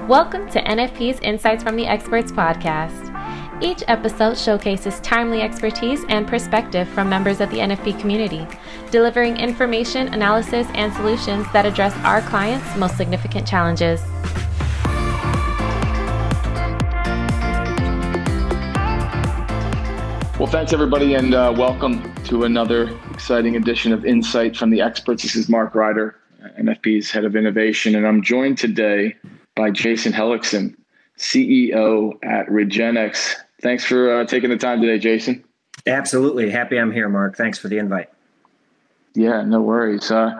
Welcome to NFP's Insights from the Experts podcast. Each episode showcases timely expertise and perspective from members of the NFP community, delivering information, analysis, and solutions that address our clients' most significant challenges. Well, thanks everybody, and uh, welcome to another exciting edition of Insight from the Experts. This is Mark Ryder, NFP's head of innovation, and I'm joined today by Jason Hellickson, CEO at Regenexx. Thanks for uh, taking the time today, Jason. Absolutely. Happy I'm here, Mark. Thanks for the invite. Yeah, no worries. Uh,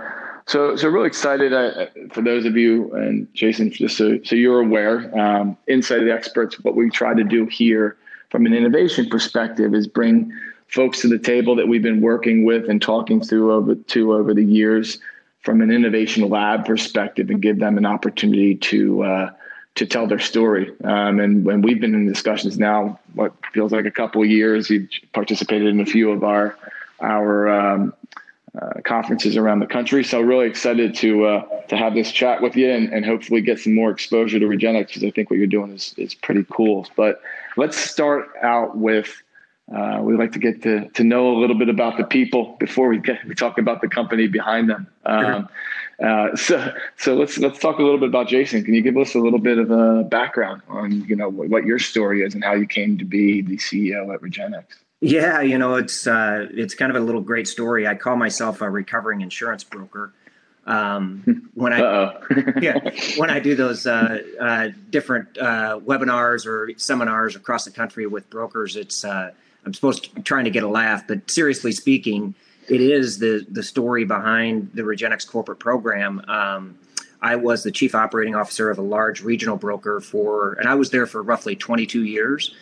so, so really excited uh, for those of you and Jason, just so, so you're aware, um, of the Experts, what we try to do here from an innovation perspective is bring folks to the table that we've been working with and talking through over to over the years from an innovation lab perspective and give them an opportunity to uh, to tell their story. Um, and when we've been in discussions now, what feels like a couple of years, we participated in a few of our our um, uh, conferences around the country. So really excited to uh, to have this chat with you and, and hopefully get some more exposure to Regenexx because I think what you're doing is is pretty cool. But let's start out with uh, we like to get to, to know a little bit about the people before we get we talk about the company behind them. Um, uh, so so let's let's talk a little bit about Jason. Can you give us a little bit of a background on you know what, what your story is and how you came to be the CEO at Regenexx? Yeah, you know it's uh, it's kind of a little great story. I call myself a recovering insurance broker. Um, when I yeah when I do those uh, uh, different uh, webinars or seminars across the country with brokers, it's uh, I'm supposed to be trying to get a laugh, but seriously speaking, it is the the story behind the Regenexx corporate program. Um, I was the chief operating officer of a large regional broker for, and I was there for roughly 22 years.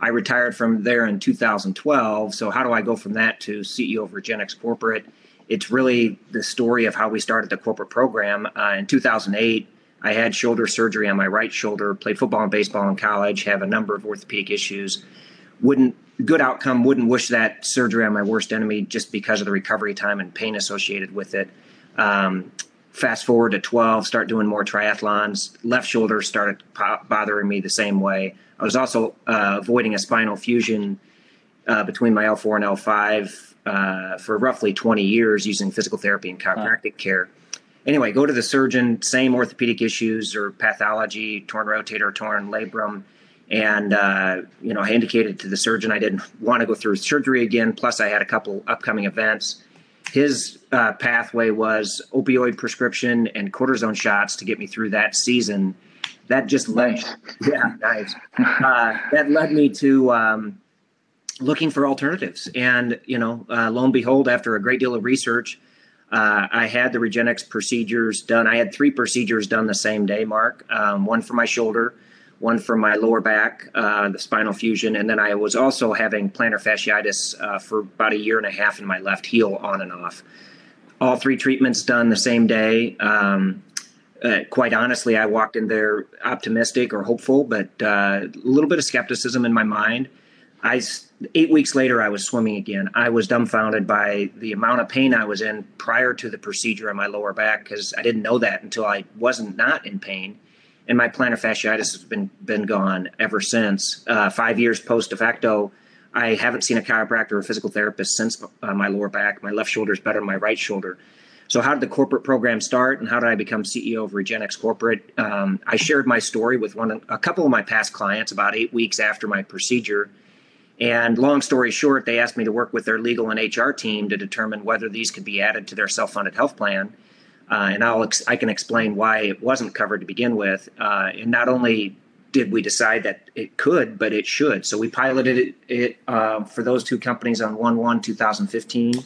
I retired from there in 2012. So how do I go from that to CEO of Regenexx Corporate? It's really the story of how we started the corporate program. Uh, in 2008, I had shoulder surgery on my right shoulder, played football and baseball in college, have a number of orthopedic issues. Wouldn't good outcome, wouldn't wish that surgery on my worst enemy just because of the recovery time and pain associated with it. Um, fast forward to 12, start doing more triathlons. Left shoulder started bothering me the same way. I was also uh, avoiding a spinal fusion uh, between my L4 and L5 uh, for roughly 20 years using physical therapy and chiropractic huh. care. Anyway, go to the surgeon, same orthopedic issues or pathology, torn rotator, torn labrum. And, uh, you know, I indicated to the surgeon I didn't want to go through surgery again. Plus, I had a couple upcoming events. His uh, pathway was opioid prescription and cortisone shots to get me through that season. That just led, nice. yeah, nice. Uh, that led me to um, looking for alternatives. And, you know, uh, lo and behold, after a great deal of research, uh, I had the Regenexx procedures done. I had three procedures done the same day, Mark. Um, one for my shoulder, one for my lower back, uh, the spinal fusion, and then I was also having plantar fasciitis uh, for about a year and a half in my left heel, on and off. All three treatments done the same day. Um, uh, quite honestly, I walked in there optimistic or hopeful, but uh, a little bit of skepticism in my mind. I eight weeks later, I was swimming again. I was dumbfounded by the amount of pain I was in prior to the procedure on my lower back because I didn't know that until I wasn't not in pain. And my plantar fasciitis has been been gone ever since. Uh, five years post de facto, I haven't seen a chiropractor or physical therapist since uh, my lower back. My left shoulder is better than my right shoulder. So, how did the corporate program start, and how did I become CEO of Regenexx Corporate? Um, I shared my story with one, a couple of my past clients about eight weeks after my procedure and long story short, they asked me to work with their legal and HR team to determine whether these could be added to their self-funded health plan. Uh, and I'll ex- I can explain why it wasn't covered to begin with. Uh, and not only did we decide that it could, but it should. So we piloted it, it uh, for those two companies on 1 1 2015.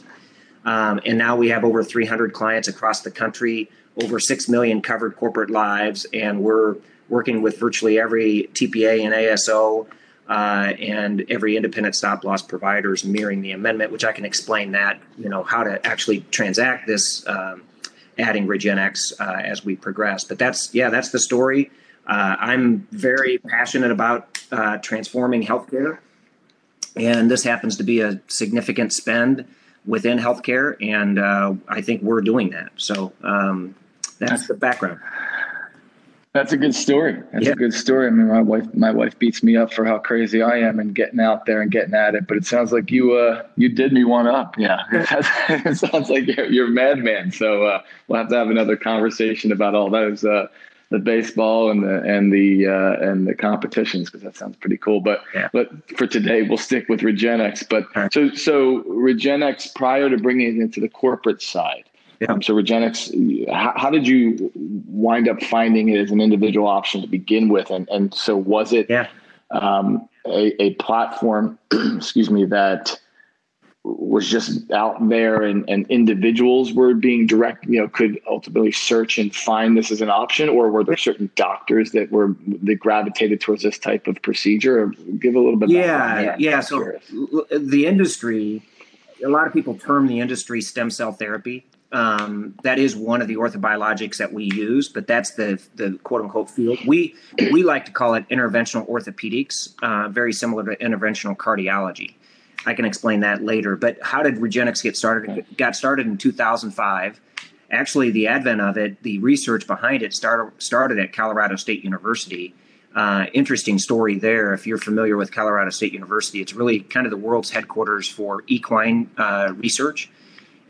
Um, and now we have over 300 clients across the country, over 6 million covered corporate lives, and we're working with virtually every TPA and ASO uh, and every independent stop loss provider is mirroring the amendment, which I can explain that, you know, how to actually transact this um, adding Regenexx uh, as we progress. But that's, yeah, that's the story. Uh, I'm very passionate about uh, transforming healthcare, and this happens to be a significant spend within healthcare, and uh, I think we're doing that. So um, that's the background. That's a good story. That's yeah. a good story. I mean, my wife, my wife beats me up for how crazy I am and getting out there and getting at it. But it sounds like you, uh, you did me one up. Yeah, it sounds like you're, you're a madman. So uh, we'll have to have another conversation about all those, uh, the baseball and the and the uh, and the competitions because that sounds pretty cool. But yeah. but for today, we'll stick with Regenexx. But so so Regenexx prior to bringing it into the corporate side yeah. Um, so Regenexx, how, how, did you wind up finding it as an individual option to begin with? And, and so was it yeah. um, a, a platform, excuse me, that was just out there and, and individuals were being direct, you know, could ultimately search and find this as an option, or were there certain doctors that were that gravitated towards this type of procedure? Or give a little bit. Yeah, yeah. So the industry, a lot of people term the industry stem cell therapy. Um, that is one of the orthobiologics that we use, but that's the the quote unquote field. We we like to call it interventional orthopedics, uh, very similar to interventional cardiology. I can explain that later. But how did Regenexx get started? It got started in 2005. Actually, the advent of it, the research behind it, started started at Colorado State University. Uh, interesting story there. If you're familiar with Colorado State University, it's really kind of the world's headquarters for equine uh, research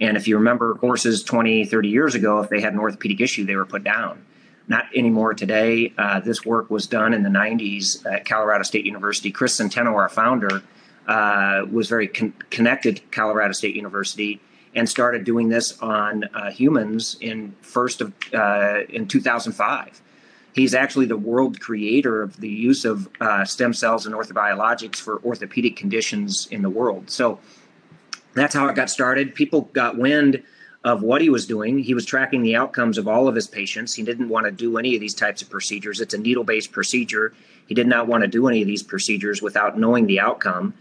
and if you remember horses 20, 30 years ago, if they had an orthopedic issue, they were put down. Not anymore today. Uh, this work was done in the 90s at Colorado State University. Chris Centeno, our founder, uh, was very con- connected to Colorado State University and started doing this on uh, humans in first of uh, in 2005. He's actually the world creator of the use of uh, stem cells and orthobiologics for orthopedic conditions in the world. So that's how it got started. People got wind of what he was doing. He was tracking the outcomes of all of his patients. He didn't want to do any of these types of procedures. It's a needle based procedure. He did not want to do any of these procedures without knowing the outcome.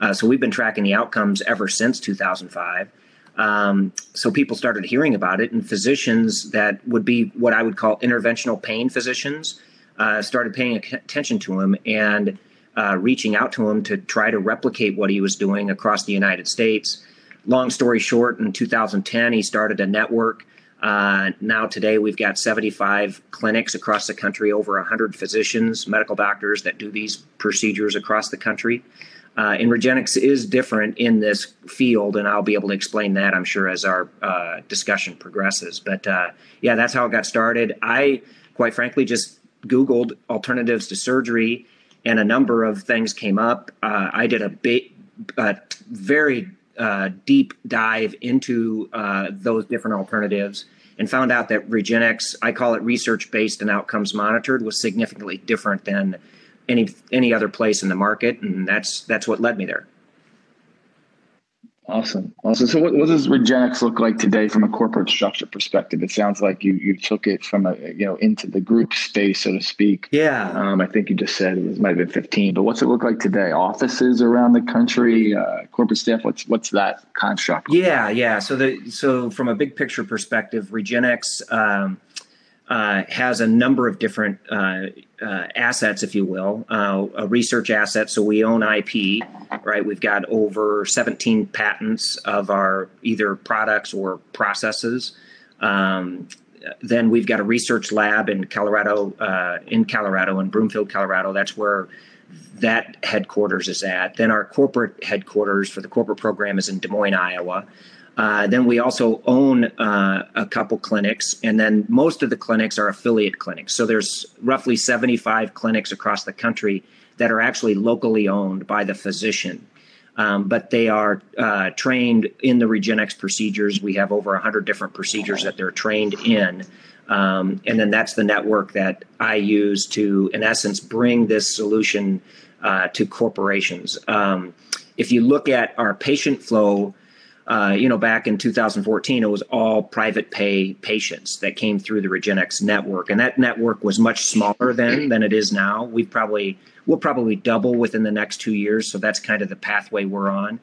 Uh, so we've been tracking the outcomes ever since 2005. Um, so people started hearing about it, and physicians that would be what I would call interventional pain physicians uh, started paying attention to him and uh, reaching out to him to try to replicate what he was doing across the United States. Long story short, in 2010, he started a network. Uh, now, today, we've got 75 clinics across the country, over 100 physicians, medical doctors that do these procedures across the country. Uh, and Regenexx is different in this field, and I'll be able to explain that, I'm sure, as our uh, discussion progresses. But uh, yeah, that's how it got started. I, quite frankly, just Googled alternatives to surgery and a number of things came up. Uh, I did a, ba- a very uh, deep dive into uh, those different alternatives and found out that Regenexx, I call it research based and outcomes monitored, was significantly different than any any other place in the market, and that's that's what led me there. Awesome. Awesome. So what, what does Regenexx look like today from a corporate structure perspective? It sounds like you you took it from a you know into the group space, so to speak. Yeah. Um, I think you just said it was might have been 15, but what's it look like today? Offices around the country, uh, corporate staff, what's what's that construct? Yeah, yeah. So the so from a big picture perspective, Regenexx um, uh, has a number of different uh, uh, assets, if you will, uh, a research asset. So we own IP, right? We've got over 17 patents of our either products or processes. Um, then we've got a research lab in Colorado, uh, in Colorado, in Broomfield, Colorado. That's where that headquarters is at. Then our corporate headquarters for the corporate program is in Des Moines, Iowa. Uh, then we also own uh, a couple clinics, and then most of the clinics are affiliate clinics. So there's roughly 75 clinics across the country that are actually locally owned by the physician. Um, but they are uh, trained in the Regenexx procedures. We have over 100 different procedures that they're trained in. Um, and then that's the network that I use to, in essence, bring this solution uh, to corporations. Um, if you look at our patient flow, uh, you know, back in 2014, it was all private pay patients that came through the Regenexx network, and that network was much smaller then than it is now. We probably we'll probably double within the next two years, so that's kind of the pathway we're on,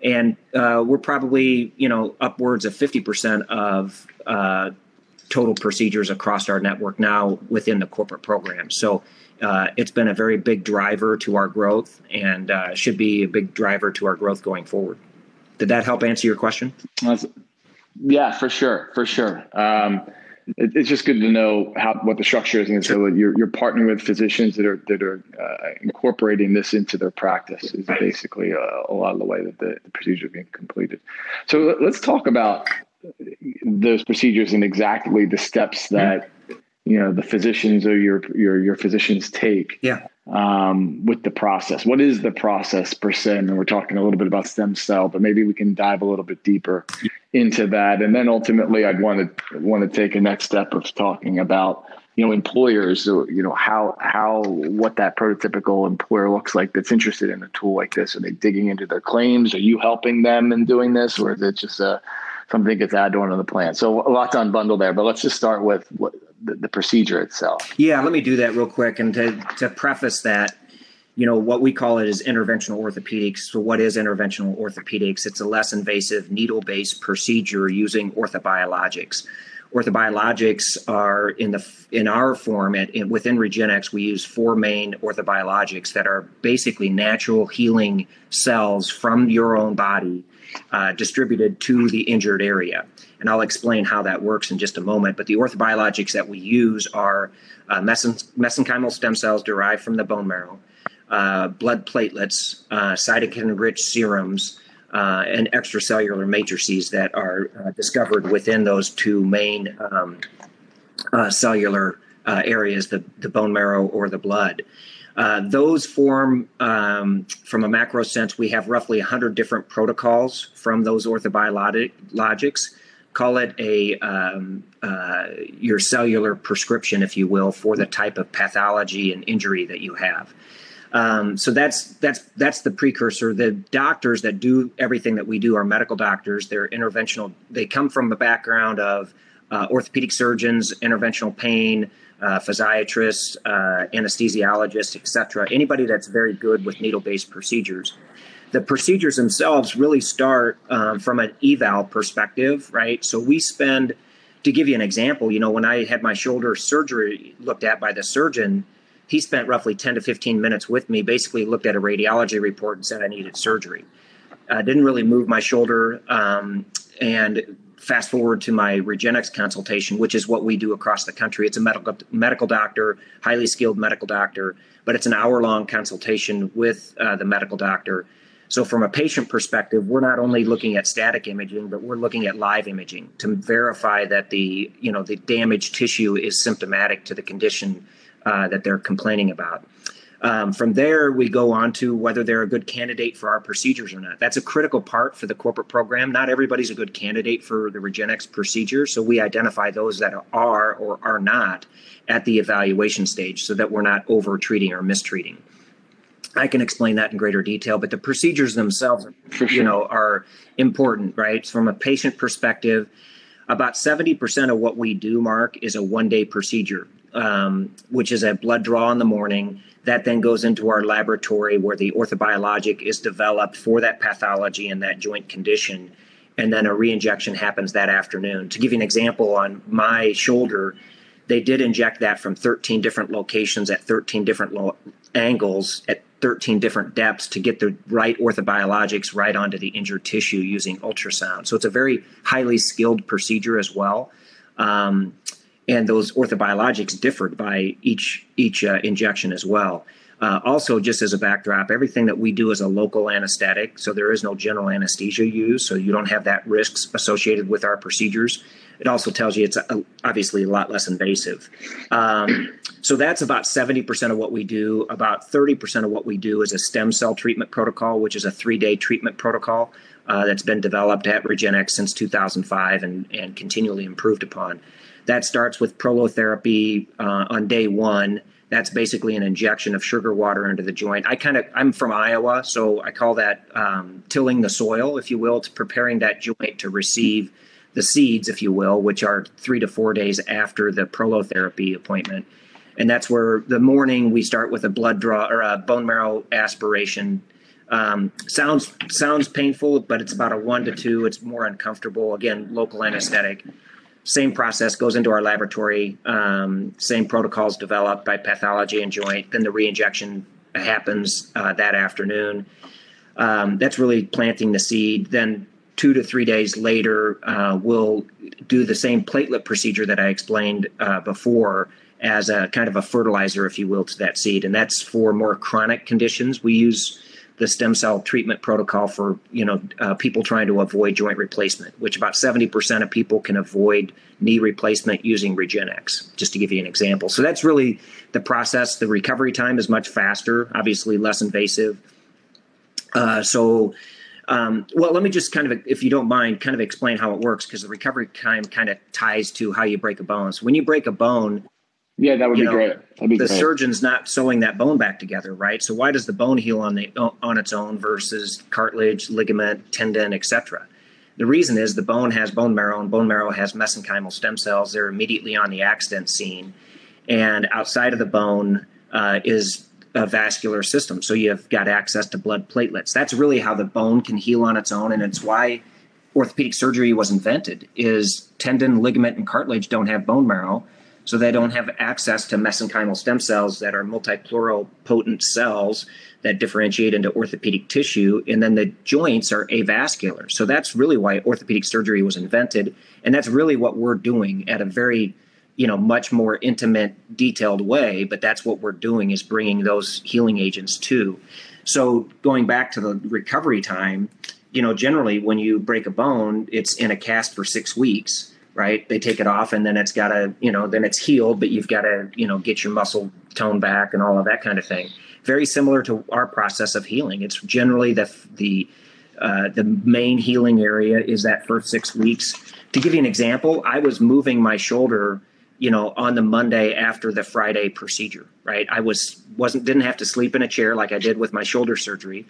and uh, we're probably you know upwards of 50 percent of uh, total procedures across our network now within the corporate program. So. Uh, it's been a very big driver to our growth and uh, should be a big driver to our growth going forward. Did that help answer your question? Yeah, for sure, for sure. Um, it, it's just good to know how what the structure is, and so you're you're partnering with physicians that are that are uh, incorporating this into their practice is basically a, uh, a, lot of the way that the, the procedure is being completed. So let's talk about those procedures and exactly the steps that you know the physicians or your your your physicians take. Yeah um, with the process. What is the process per se? And we're talking a little bit about stem cell, but maybe we can dive a little bit deeper into that. And then ultimately, I'd want to want to take a next step of talking about you know employers, you know how how what that prototypical employer looks like that's interested in a tool like this. Are they digging into their claims? Are you helping them in doing this, or is it just a something gets added on to the plan? So a lot to unbundle there. But let's just start with what the, the procedure itself. Yeah, let me do that real quick. And to, to preface that, you know, what we call it is interventional orthopedics. So, what is interventional orthopedics? It's a less invasive needle based procedure using orthobiologics. Orthobiologics are in the in our form at, in, within Regenexx. We use four main orthobiologics that are basically natural healing cells from your own body uh, distributed to the injured area and I'll explain how that works in just a moment. But the orthobiologics that we use are uh, mesenchymal stem cells derived from the bone marrow, uh, blood platelets, uh, cytokine-rich serums, uh, and extracellular matrices that are uh, discovered within those two main um, cellular areas, the, the bone marrow or the blood. Uh, those form, um, from a macro sense, we have roughly 100 different protocols from those orthobiologics call it a um, uh, your cellular prescription, if you will, for the type of pathology and injury that you have. Um, so that's that's that's the precursor. The doctors that do everything that we do are medical doctors. They're interventional. They come from a background of uh, orthopedic surgeons, interventional pain, uh, physiatrists, uh, anesthesiologists, etc. Anybody that's very good with needle-based procedures the procedures themselves really start um, from an eval perspective, right? So we spend, to give you an example, you know, when I had my shoulder surgery looked at by the surgeon, he spent roughly 10 to 15 minutes with me, basically looked at a radiology report and said I needed surgery. I didn't really move my shoulder. Um, and fast forward to my Regenexx consultation, which is what we do across the country. It's a medical medical doctor, highly skilled medical doctor, but it's an hour long consultation with uh, the medical doctor so, from a patient perspective, we're not only looking at static imaging, but we're looking at live imaging to verify that the you know the damaged tissue is symptomatic to the condition uh, that they're complaining about. Um, from there, we go on to whether they're a good candidate for our procedures or not. That's a critical part for the corporate program. Not everybody's a good candidate for the Regenexx procedure, so we identify those that are or are not at the evaluation stage so that we're not over treating or mistreating. I can explain that in greater detail, but the procedures themselves, sure. you know, are important, right? From a patient perspective, about 70% of what we do, Mark, is a one day procedure, um, which is a blood draw in the morning. That then goes into our laboratory where the orthobiologic is developed for that pathology and that joint condition. And then a reinjection happens that afternoon. To give you an example, on my shoulder, they did inject that from 13 different locations at 13 different lo- angles at 13 different depths to get the right orthobiologics right onto the injured tissue using ultrasound. So it's a very highly skilled procedure as well. Um, and those orthobiologics differed by each each uh, injection as well. Uh, also, just as a backdrop, everything that we do is a local anesthetic, so there is no general anesthesia used, so you don't have that risks associated with our procedures. It also tells you it's a, obviously a lot less invasive. Um, so that's about 70% of what we do. About 30% of what we do is a stem cell treatment protocol, which is a three day treatment protocol uh, that's been developed at Regenexx since 2005 and, and continually improved upon. That starts with prolotherapy uh, on day one. That's basically an injection of sugar water into the joint. I kind of I'm from Iowa, so I call that um, tilling the soil, if you will. to preparing that joint to receive the seeds, if you will, which are three to four days after the prolotherapy appointment. And that's where the morning we start with a blood draw or a bone marrow aspiration. Um, sounds sounds painful, but it's about a one to two. It's more uncomfortable. Again, local anesthetic. Same process goes into our laboratory. Um, same protocols developed by pathology and joint. Then the reinjection happens uh, that afternoon. Um, that's really planting the seed. Then two to three days later, uh, we'll do the same platelet procedure that I explained uh, before as a kind of a fertilizer, if you will, to that seed. And that's for more chronic conditions. We use the stem cell treatment protocol for you know uh, people trying to avoid joint replacement, which about 70% of people can avoid knee replacement using Regenexx, just to give you an example. So that's really the process. The recovery time is much faster, obviously less invasive. Uh, so um, well, let me just kind of, if you don't mind, kind of explain how it works because the recovery time kind of ties to how you break a bone. So when you break a bone, yeah, that would be know, great. That'd be the great. surgeon's not sewing that bone back together, right? So why does the bone heal on the on its own versus cartilage, ligament, tendon, etc.? The reason is the bone has bone marrow, and bone marrow has mesenchymal stem cells. They're immediately on the accident scene, and outside of the bone uh, is a vascular system. So you've got access to blood platelets. That's really how the bone can heal on its own, and it's why orthopedic surgery was invented. Is tendon, ligament, and cartilage don't have bone marrow, so they don't have access to mesenchymal stem cells that are multipluripotent cells that differentiate into orthopedic tissue, and then the joints are avascular. So that's really why orthopedic surgery was invented, and that's really what we're doing at a very you know much more intimate detailed way but that's what we're doing is bringing those healing agents to so going back to the recovery time you know generally when you break a bone it's in a cast for six weeks right? They take it off and then it's got to you know then it's healed but you've got to you know get your muscle tone back and all of that kind of thing. Very similar to our process of healing. It's generally the the uh, the main healing area is that first six weeks. To give you an example i was moving my shoulder you know on the monday after the friday procedure right? I was wasn't didn't have to sleep in a chair like i did with my shoulder surgery.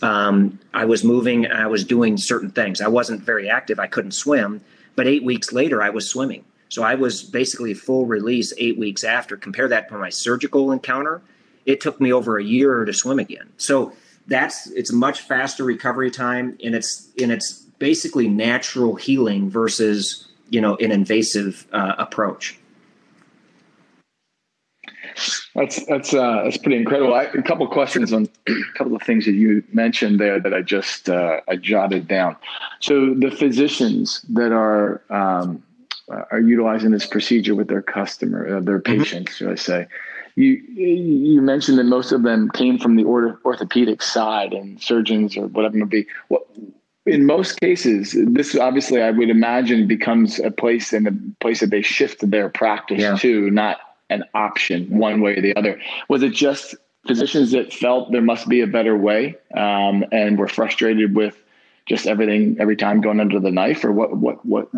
Um, i was moving i was doing certain things. I wasn't very active. I couldn't swim but eight weeks later i was swimming. So i was basically full release eight weeks after. Compare that to my surgical encounter it took me over a year to swim again. So that's it's much faster recovery time and it's and it's basically natural healing versus you know an invasive uh, approach that's that's uh, that's pretty incredible. I, a couple questions on a couple of things that you mentioned there that I just uh, I jotted down. So the physicians that are um, are utilizing this procedure with their customer, uh, their mm-hmm. patients, mm-hmm. should I say? You you mentioned that most of them came from the ortho- orthopedic side and surgeons or whatever it may be. What in most cases, this obviously I would imagine becomes a place and a place that they shift their practice yeah. to, not an option one way or the other. Was it just physicians that felt there must be a better way um, and were frustrated with just everything every time going under the knife or what what what?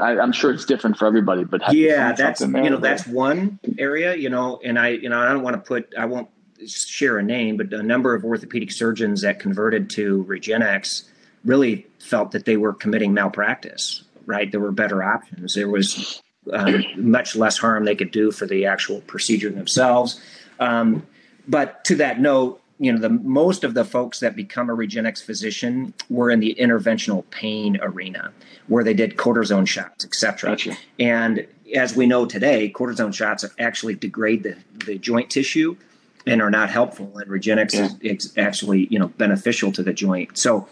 I, am sure it's different for everybody but yeah that's you know that's one area you know and i you know i don't want to put i won't share a name but a number of orthopedic surgeons that converted to regenexx really felt that they were committing malpractice right? There were better options. There was um, much less harm they could do for the actual procedure themselves. Um, but to that note, you know, the most of the folks that become a Regenexx physician were in the interventional pain arena, where they did cortisone shots, etc. Gotcha. And as we know today, cortisone shots actually degrade the, the joint tissue and are not helpful. And Regenexx yeah. is, is actually, you know, beneficial to the joint. So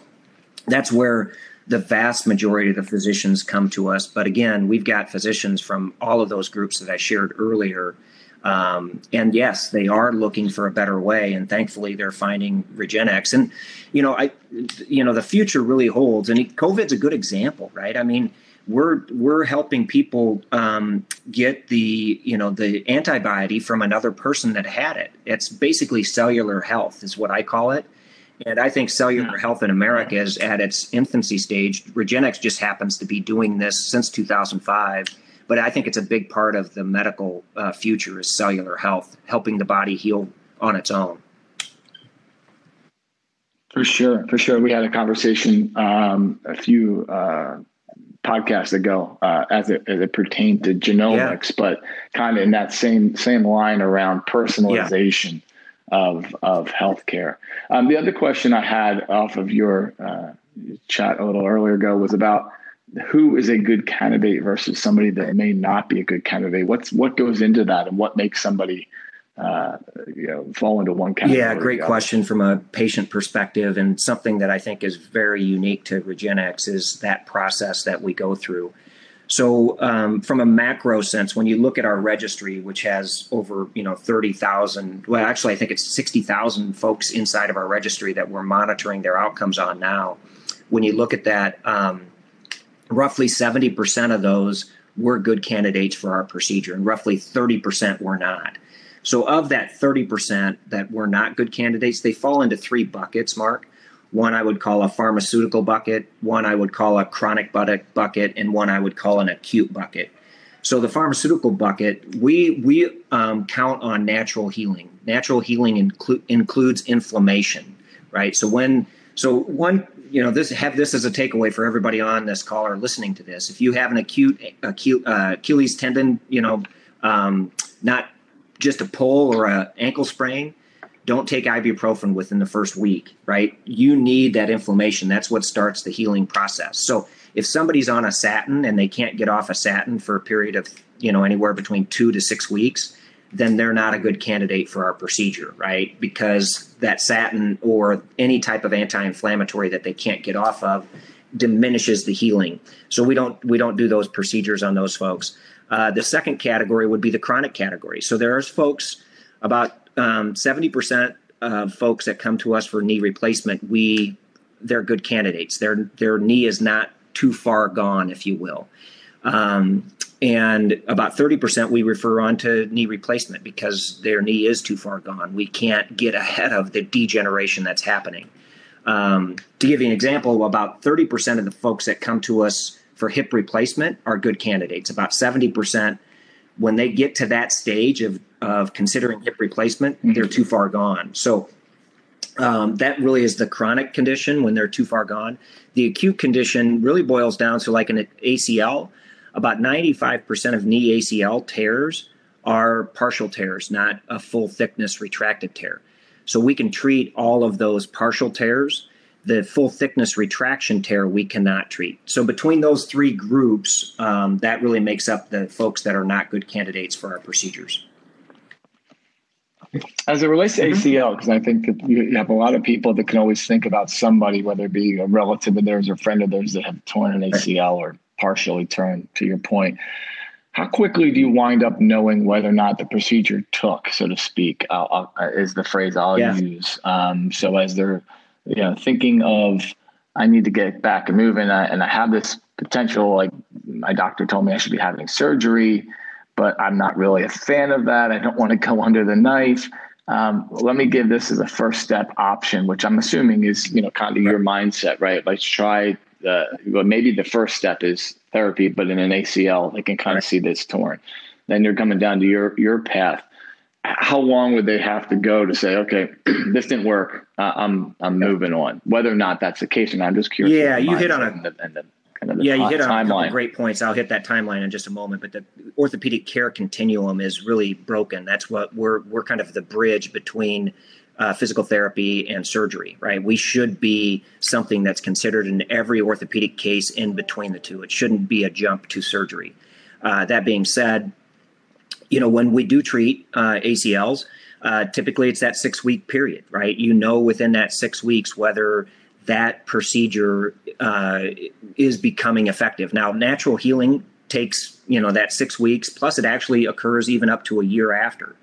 that's where the vast majority of the physicians come to us. But again, we've got physicians from all of those groups that I shared earlier. Um, and yes, they are looking for a better way, and thankfully they're finding Regenexx. And you know, I, you know, the future really holds. And COVID's a good example, right? I mean, we're we're helping people um, get the you know the antibody from another person that had it. It's basically cellular health, is what I call it. And I think cellular yeah. health in America is at its infancy stage. Regenexx just happens to be doing this since 2005. But I think it's a big part of the medical uh, future is cellular health, helping the body heal on its own. For sure, for sure. We had a conversation um, a few uh, podcasts ago uh, as it as it pertained to genomics, yeah. but kind of in that same same line around personalization. Yeah of of healthcare. Um, the other question I had off of your uh, chat a little earlier ago was about who is a good candidate versus somebody that may not be a good candidate. What's what goes into that, and what makes somebody uh, you know fall into one category? Yeah, great question from a patient perspective, and something that I think is very unique to Regenexx is that process that we go through. So, um, from a macro sense, when you look at our registry, which has over you know thirty thousand, well, actually, I think it's sixty thousand folks inside of our registry that we're monitoring their outcomes on now. When you look at that, um, roughly seventy percent of those were good candidates for our procedure, and roughly thirty percent were not. So, of that 30% that were not good candidates, they fall into three buckets, Mark. One I would call a pharmaceutical bucket, one I would call a chronic bucket, and one I would call an acute bucket. So the pharmaceutical bucket, we we um, count on natural healing. Natural healing inclu- includes inflammation, right? So when so one you know this have this as a takeaway for everybody on this call or listening to this. If you have an acute acute uh, Achilles tendon, you know, um, not just a pull or a ankle sprain, don't take ibuprofen within the first week, right? You need that inflammation. That's what starts the healing process. So if somebody's on a statin and they can't get off a statin for a period of, you know, anywhere between two to six weeks, then they're not a good candidate for our procedure, right? Because that statin or any type of anti-inflammatory that they can't get off of diminishes the healing. So we don't we don't do those procedures on those folks. Uh, the second category would be the chronic category. So there's folks, about um, 70% of folks that come to us for knee replacement, we they're good candidates. Their their knee is not too far gone, if you will. Um, and about 30% we refer on to knee replacement because their knee is too far gone. We can't get ahead of the degeneration that's happening. Um, to give you an example, about 30% of the folks that come to us for hip replacement are good candidates. About 70%, when they get to that stage of, of considering hip replacement, mm-hmm. they're too far gone. So um, that really is the chronic condition when they're too far gone. The acute condition really boils down to like an ACL. About 95% of knee ACL tears are partial tears, not a full thickness retracted tear. So we can treat all of those partial tears the full thickness retraction tear we cannot treat. So between those three groups, um, that really makes up the folks that are not good candidates for our procedures. As it relates to mm-hmm. ACL, because I think that you have a lot of people that can always think about somebody, whether it be a relative of theirs or friend of theirs that have torn an ACL or partially torn, to your point. How quickly do you wind up knowing whether or not the procedure took, so to speak, uh, uh, is the phrase I'll yeah. use. Um, so as they're you know, thinking of I need to get back and moving, and I, and I have this potential. Like my doctor told me I should be having surgery, but I'm not really a fan of that. I don't want to go under the knife. Um, let me give this as a first step option, which I'm assuming is you know kind of your mindset, right? Let's try the well, maybe the first step is therapy, but in an ACL, they can kind of see this torn. Then you're coming down to your your path how long would they have to go to say, okay, this didn't work. Uh, I'm I'm moving on. Whether or not that's the case, and I'm just curious. Yeah, you hit on a and the, and the, kind of yeah, you hit on a couple great points. I'll hit that timeline in just a moment. But the orthopedic care continuum is really broken. That's what we're we're kind of the bridge between uh, physical therapy and surgery, right? We should be something that's considered in every orthopedic case in between the two. It shouldn't be a jump to surgery. Uh, that being said, you know, when we do treat uh, ACLs, uh, typically it's that six week period, right? You know, within that six weeks whether that procedure uh, is becoming effective. Now, natural healing takes you know that six weeks, plus it actually occurs even up to a year after.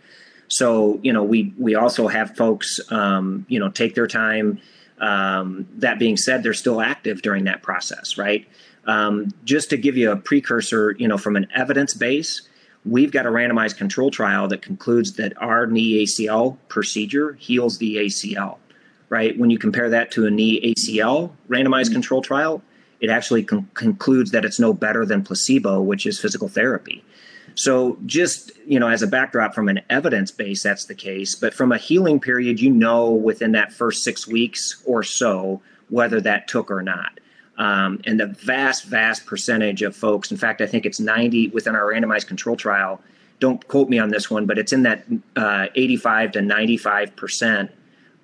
So you know, we we also have folks um, you know take their time. Um, that being said, they're still active during that process, right? Um, just to give you a precursor, you know, from an evidence base, we've got a randomized control trial that concludes that our knee ACL procedure heals the ACL, right? When you compare that to a knee ACL randomized mm-hmm. control trial, it actually con- concludes that it's no better than placebo, which is physical therapy. So, just you know, as a backdrop from an evidence base, that's the case. But from a healing period, you know, within that first six weeks or so whether that took or not. Um, and the vast, vast percentage of folks, in fact, I think it's 90 within our randomized control trial. Don't quote me on this one, but it's in that uh, 85 to 95 percent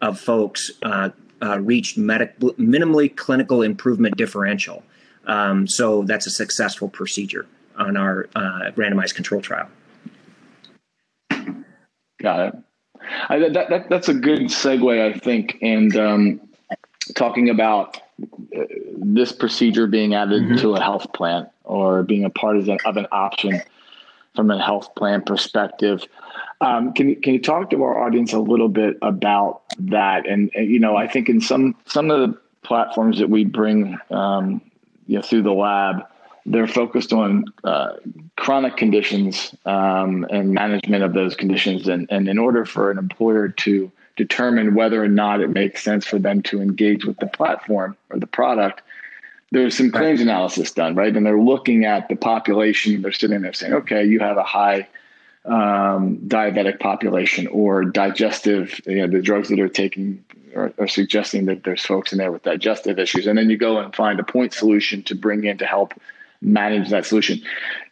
of folks uh, uh, reached medic- minimally clinical improvement differential. Um, so that's a successful procedure on our uh, randomized control trial. Got it. I, that, that, that's a good segue, I think. And um, talking about uh, this procedure being added mm-hmm. to a health plan or being a part of, of an option from a health plan perspective. Um, can you can you talk to our audience a little bit about that? And, and you know, I think in some some of the platforms that we bring, um, you know, through the lab, they're focused on uh, chronic conditions um, and management of those conditions. And, and in order for an employer to determine whether or not it makes sense for them to engage with the platform or the product, there's some claims analysis done, right? And they're looking at the population. They're sitting there saying, okay, you have a high um, diabetic population or digestive, you know, the drugs that are taking are, are, suggesting that there's folks in there with digestive issues. And then you go and find a point solution to bring in to help manage that solution.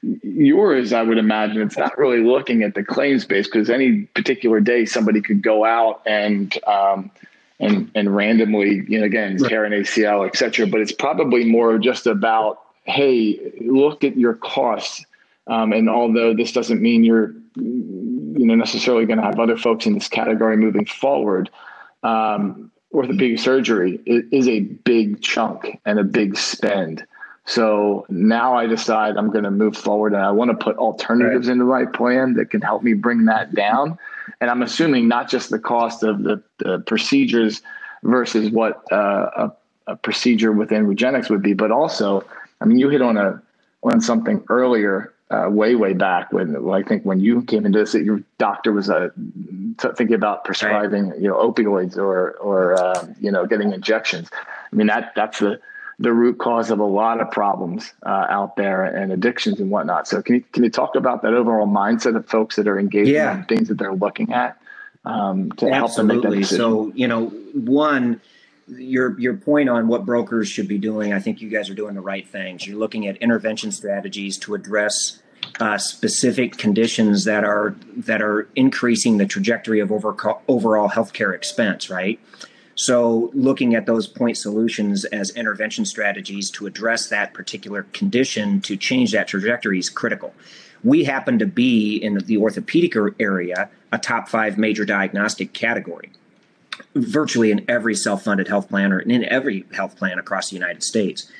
Yours, I would imagine, it's not really looking at the claims base because any particular day somebody could go out and um, and and randomly, you know, again, tear an ACL, et cetera. But it's probably more just about, hey, look at your costs. Um, and although this doesn't mean you're, you know, necessarily going to have other folks in this category moving forward, um, orthopedic surgery is a big chunk and a big spend. So now I decide I'm going to move forward and I want to put alternatives right. into my plan that can help me bring that down. And I'm assuming not just the cost of the, the procedures versus what uh, a, a, procedure within Regenexx would be, but also, I mean, you hit on a on something earlier, uh, way way back when well, I think when you came into this, your doctor was uh, thinking about prescribing, right. you know, opioids or or uh, you know getting injections. I mean that that's the the root cause of a lot of problems uh, out there and addictions and whatnot. So can you can you talk about that overall mindset of folks that are engaged yeah. in things that they're looking at um, to Absolutely. help them make that decision? So you know, one your your point on what brokers should be doing, I think you guys are doing the right things. You're looking at intervention strategies to address uh, specific conditions that are that are increasing the trajectory of over, overall healthcare expense, right? So, looking at those point solutions as intervention strategies to address that particular condition to change that trajectory is critical. We happen to be in the orthopedic area a top five major diagnostic category, virtually in every self funded health plan or in every health plan across the United States.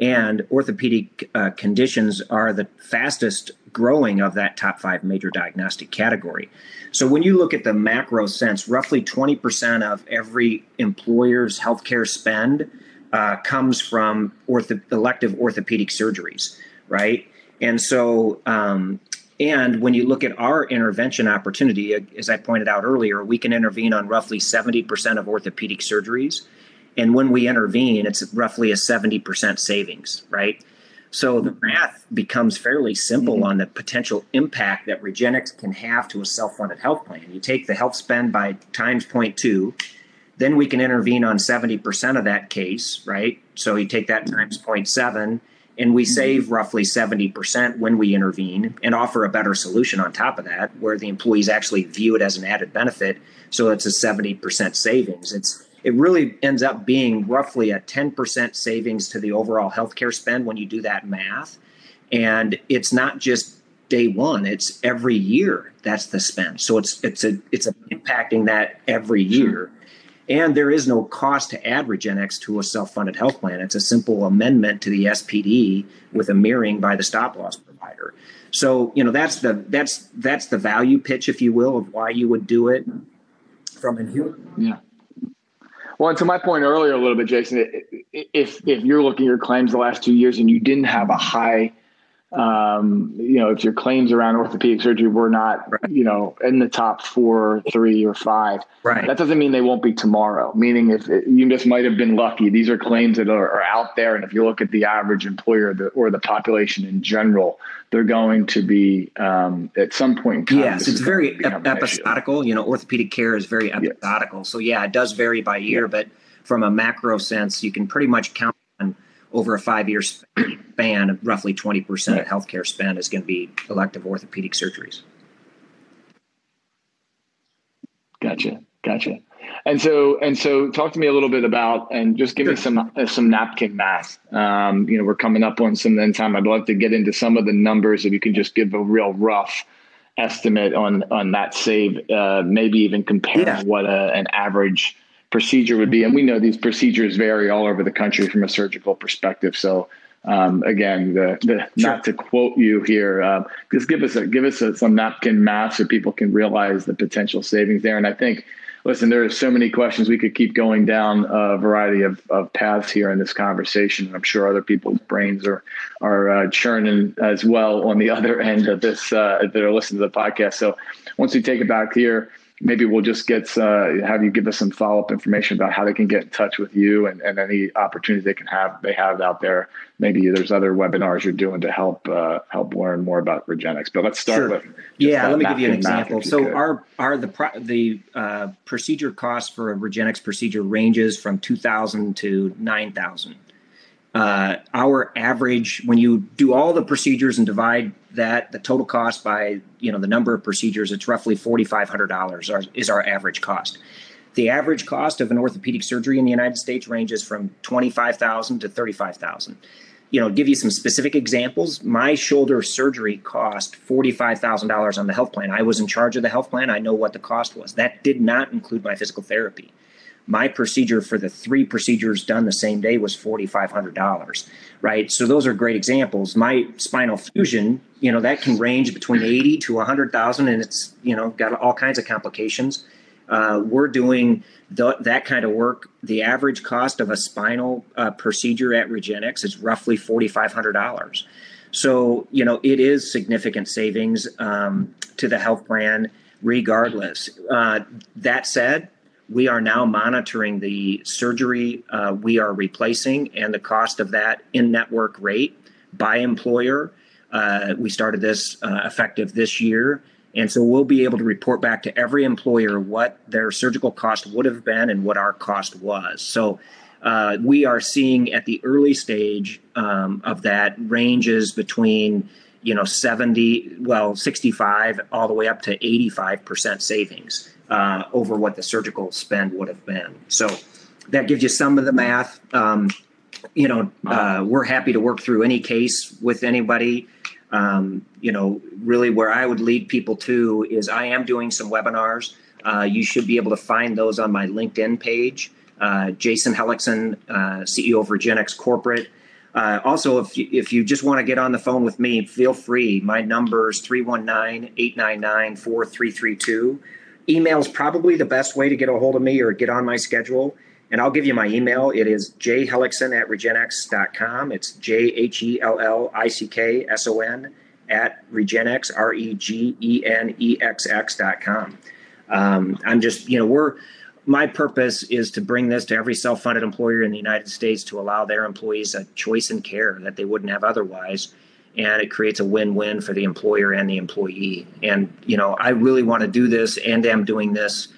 And orthopedic uh, conditions are the fastest growing of that top five major diagnostic category. So when you look at the macro sense, roughly 20% of every employer's healthcare spend uh, comes from ortho- elective orthopedic surgeries, right? And so, um, and when you look at our intervention opportunity, as I pointed out earlier, we can intervene on roughly 70% of orthopedic surgeries. And when we intervene, it's roughly a 70% savings, right? So the math becomes fairly simple mm-hmm. on the potential impact that Regenexx can have to a self-funded health plan. You take the health spend by times 0.2, then we can intervene on 70% of that case, right? So you take that times 0.7 and we mm-hmm. save roughly 70% when we intervene and offer a better solution on top of that where the employees actually view it as an added benefit so it's a 70% savings it's it really ends up being roughly a 10% savings to the overall healthcare spend when you do that math. And it's not just day one, it's every year that's the spend. So it's it's a it's a impacting that every year. And there is no cost to add Regenexx to a self-funded health plan. It's a simple amendment to the SPD with a mirroring by the stop loss provider. So, you know, that's the that's that's the value pitch, if you will, of why you would do it from a human. Yeah. Well, and to my point earlier, a little bit, Jason, if if you're looking at your claims the last two years and you didn't have a high um, you know, if your claims around orthopedic surgery were not, right. you know, in the top four, three, or five, right. that doesn't mean they won't be tomorrow. Meaning, if it, you just might have been lucky, these are claims that are, are out there, and if you look at the average employer the, or the population in general, they're going to be um, at some point. In time, yes, it's very ep- episodical. You know, orthopedic care is very episodical. Yes. So yeah, it does vary by year, yeah. but from a macro sense, you can pretty much count on over a five year span, roughly 20% of healthcare spend is going to be elective orthopedic surgeries. Gotcha. Gotcha. And so, and so, talk to me a little bit about, and just give sure. me some uh, some napkin math. Um, you know, we're coming up on some end time. I'd love to get into some of the numbers. If you can just give a real rough, estimate on on that save, uh, maybe even compare yeah. what a, an average procedure would be. And we know these procedures vary all over the country from a surgical perspective. So um, again, the, the, sure. not to quote you here, uh, just give us a, give us a, some napkin math so people can realize the potential savings there. And I think listen, there are so many questions. We could keep going down a variety of, of paths here in this conversation. I'm sure other people's brains are are uh, churning as well on the other end of this uh, that are listening to the podcast. So once we take it back here, maybe we'll just get uh, have you give us some follow up information about how they can get in touch with you and, and any opportunities they can have they have out there. Maybe there's other webinars you're doing to help uh, help learn more about Regenexx. But let's start sure. with yeah. Let me give you an example. So could. our our the pro, the uh, procedure cost for a Regenexx procedure ranges from two thousand to nine thousand. Uh, our average, when you do all the procedures and divide that the total cost by you know the number of procedures, it's roughly forty five hundred dollars is our average cost. The average cost of an orthopedic surgery in the United States ranges from twenty five thousand to thirty five thousand. You know, give you some specific examples. My shoulder surgery cost forty five thousand dollars on the health plan. I was in charge of the health plan. I know what the cost was. That did not include my physical therapy my procedure for the three procedures done the same day was $4500 right? So those are great examples. My spinal fusion you know that can range between 80 to 100000 and it's you know got all kinds of complications. Uh, we're doing th- that kind of work. The average cost of a spinal uh, procedure at regenexx is roughly $4500 so you know it is significant savings um, to the health plan regardless. Uh, that said we are now monitoring the surgery uh, we are replacing and the cost of that in network rate by employer. Uh, we started this uh, effective this year. And so we'll be able to report back to every employer what their surgical cost would have been and what our cost was. So uh, we are seeing at the early stage um, of that ranges between you know 70 well 65 all the way up to 85% savings uh, over what the surgical spend would have been. So that gives you some of the math. Um, you know, uh, we're happy to work through any case with anybody. Um, you know, really where I would lead people to is I am doing some webinars. Uh, you should be able to find those on my LinkedIn page. Uh, Jason Hellickson, uh, CEO of Regenexx Corporate. Uh, also, if you, if you just want to get on the phone with me, feel free. My number is 319 899 4332 email is probably the best way to get a hold of me or get on my schedule. And I'll give you my email. It is jhellickson at regenexx.com. It's J H E L L I C K S O N at regenexx, R E G E N E X X.com. Um, I'm just, you know, we're, my purpose is to bring this to every self funded employer in the United States to allow their employees a choice in care that they wouldn't have otherwise and it creates a win-win for the employer and the employee. And you know, I really want to do this, and am doing this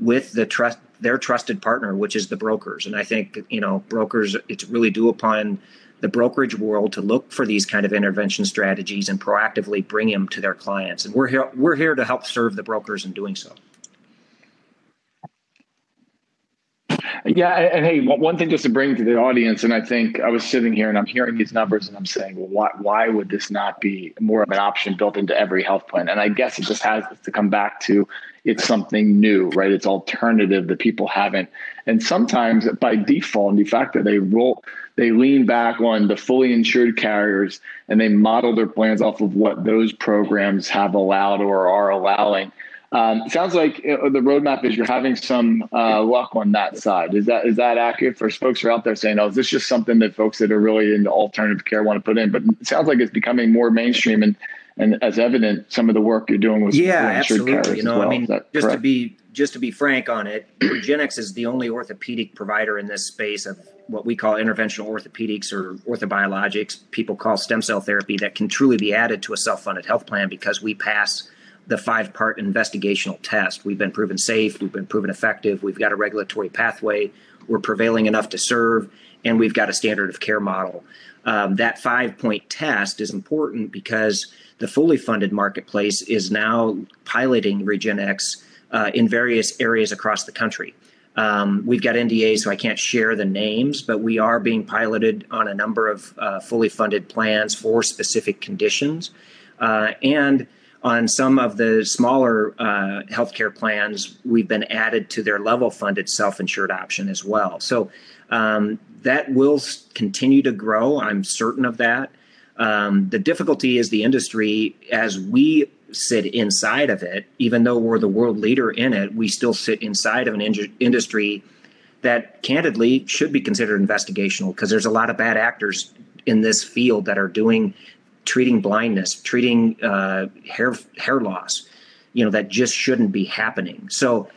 with the trust their trusted partner, which is the brokers. And I think you know, brokers, it's really due upon the brokerage world to look for these kind of intervention strategies and proactively bring them to their clients. And we're here we're here to help serve the brokers in doing so. Yeah, and hey, one thing just to bring to the audience, and I think I was sitting here and I'm hearing these numbers and I'm saying, well, why, why would this not be more of an option built into every health plan? And I guess it just has to come back to it's something new, right? It's alternative that people haven't. And sometimes by default and de facto, they roll, they lean back on the fully insured carriers and they model their plans off of what those programs have allowed or are allowing. Um, sounds like uh, the roadmap is you're having some uh, luck on that side. Is that is that accurate for folks who are out there saying, "Oh, is this just something that folks that are really into alternative care want to put in?" But it sounds like it's becoming more mainstream, and and as evident, some of the work you're doing with yeah, absolutely. You know, well. I mean, just correct? to be just to be frank on it, Regenexx is the only orthopedic provider in this space of what we call interventional orthopedics or orthobiologics. People call stem cell therapy that can truly be added to a self-funded health plan because we pass the five part investigational test. We've been proven safe, we've been proven effective, we've got a regulatory pathway, we're prevailing enough to serve, and we've got a standard of care model. Um, that five point test is important because the fully funded marketplace is now piloting Regenexx uh, in various areas across the country. Um, we've got NDAs, so I can't share the names, but we are being piloted on a number of uh, fully funded plans for specific conditions. Uh, and On some of the smaller uh, healthcare plans, we've been added to their level funded self insured option as well. So um, that will continue to grow. I'm certain of that. Um, the difficulty is the industry, as we sit inside of it, even though we're the world leader in it, we still sit inside of an in- industry that candidly should be considered investigational because there's a lot of bad actors in this field that are doing treating blindness, treating uh, hair hair loss, you know, that just shouldn't be happening. So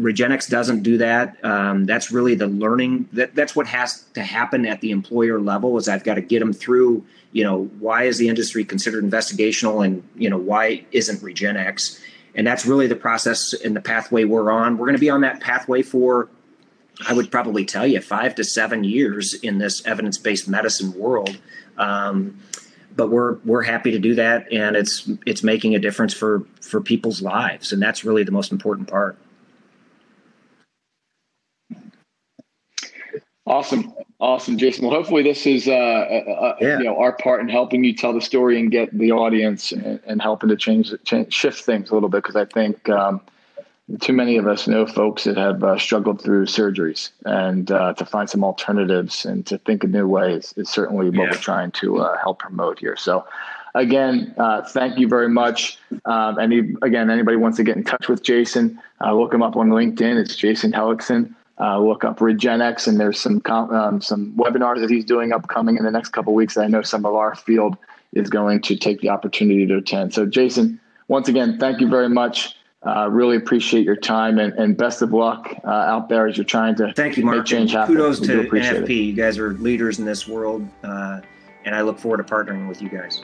Regenexx doesn't do that. Um, that's really the learning. That that's what has to happen at the employer level. Is I've got to get them through. You know, why is the industry considered investigational, and you know why isn't Regenexx? And that's really the process and the pathway we're on. We're going to be on that pathway for, I would probably tell you, five to seven years in this evidence-based medicine world. Um, but we're we're happy to do that, and it's it's making a difference for for people's lives, and that's really the most important part. Awesome, awesome, Jason. Well, hopefully this is uh, uh, uh, yeah. you know our part in helping you tell the story and get the audience and, and helping to change, change, shift things a little bit because I think um, too many of us know folks that have uh, struggled through surgeries and uh, to find some alternatives and to think of new ways is certainly what yeah. we're trying to uh, help promote here. So. Again, thank you very much. Um, any again, anybody wants to get in touch with Jason, look him up on LinkedIn. It's Jason Hellickson uh, look up Regenexx, and there's some um, some webinars that he's doing upcoming in the next couple weeks. That I know some of our field is going to take the opportunity to attend. So, Jason, once again, thank you very much. Uh, really appreciate your time and, and best of luck uh, out there as you're trying to thank you, Mark. change happen. Kudos to NFP. It. You guys are leaders in this world, uh, and I look forward to partnering with you guys.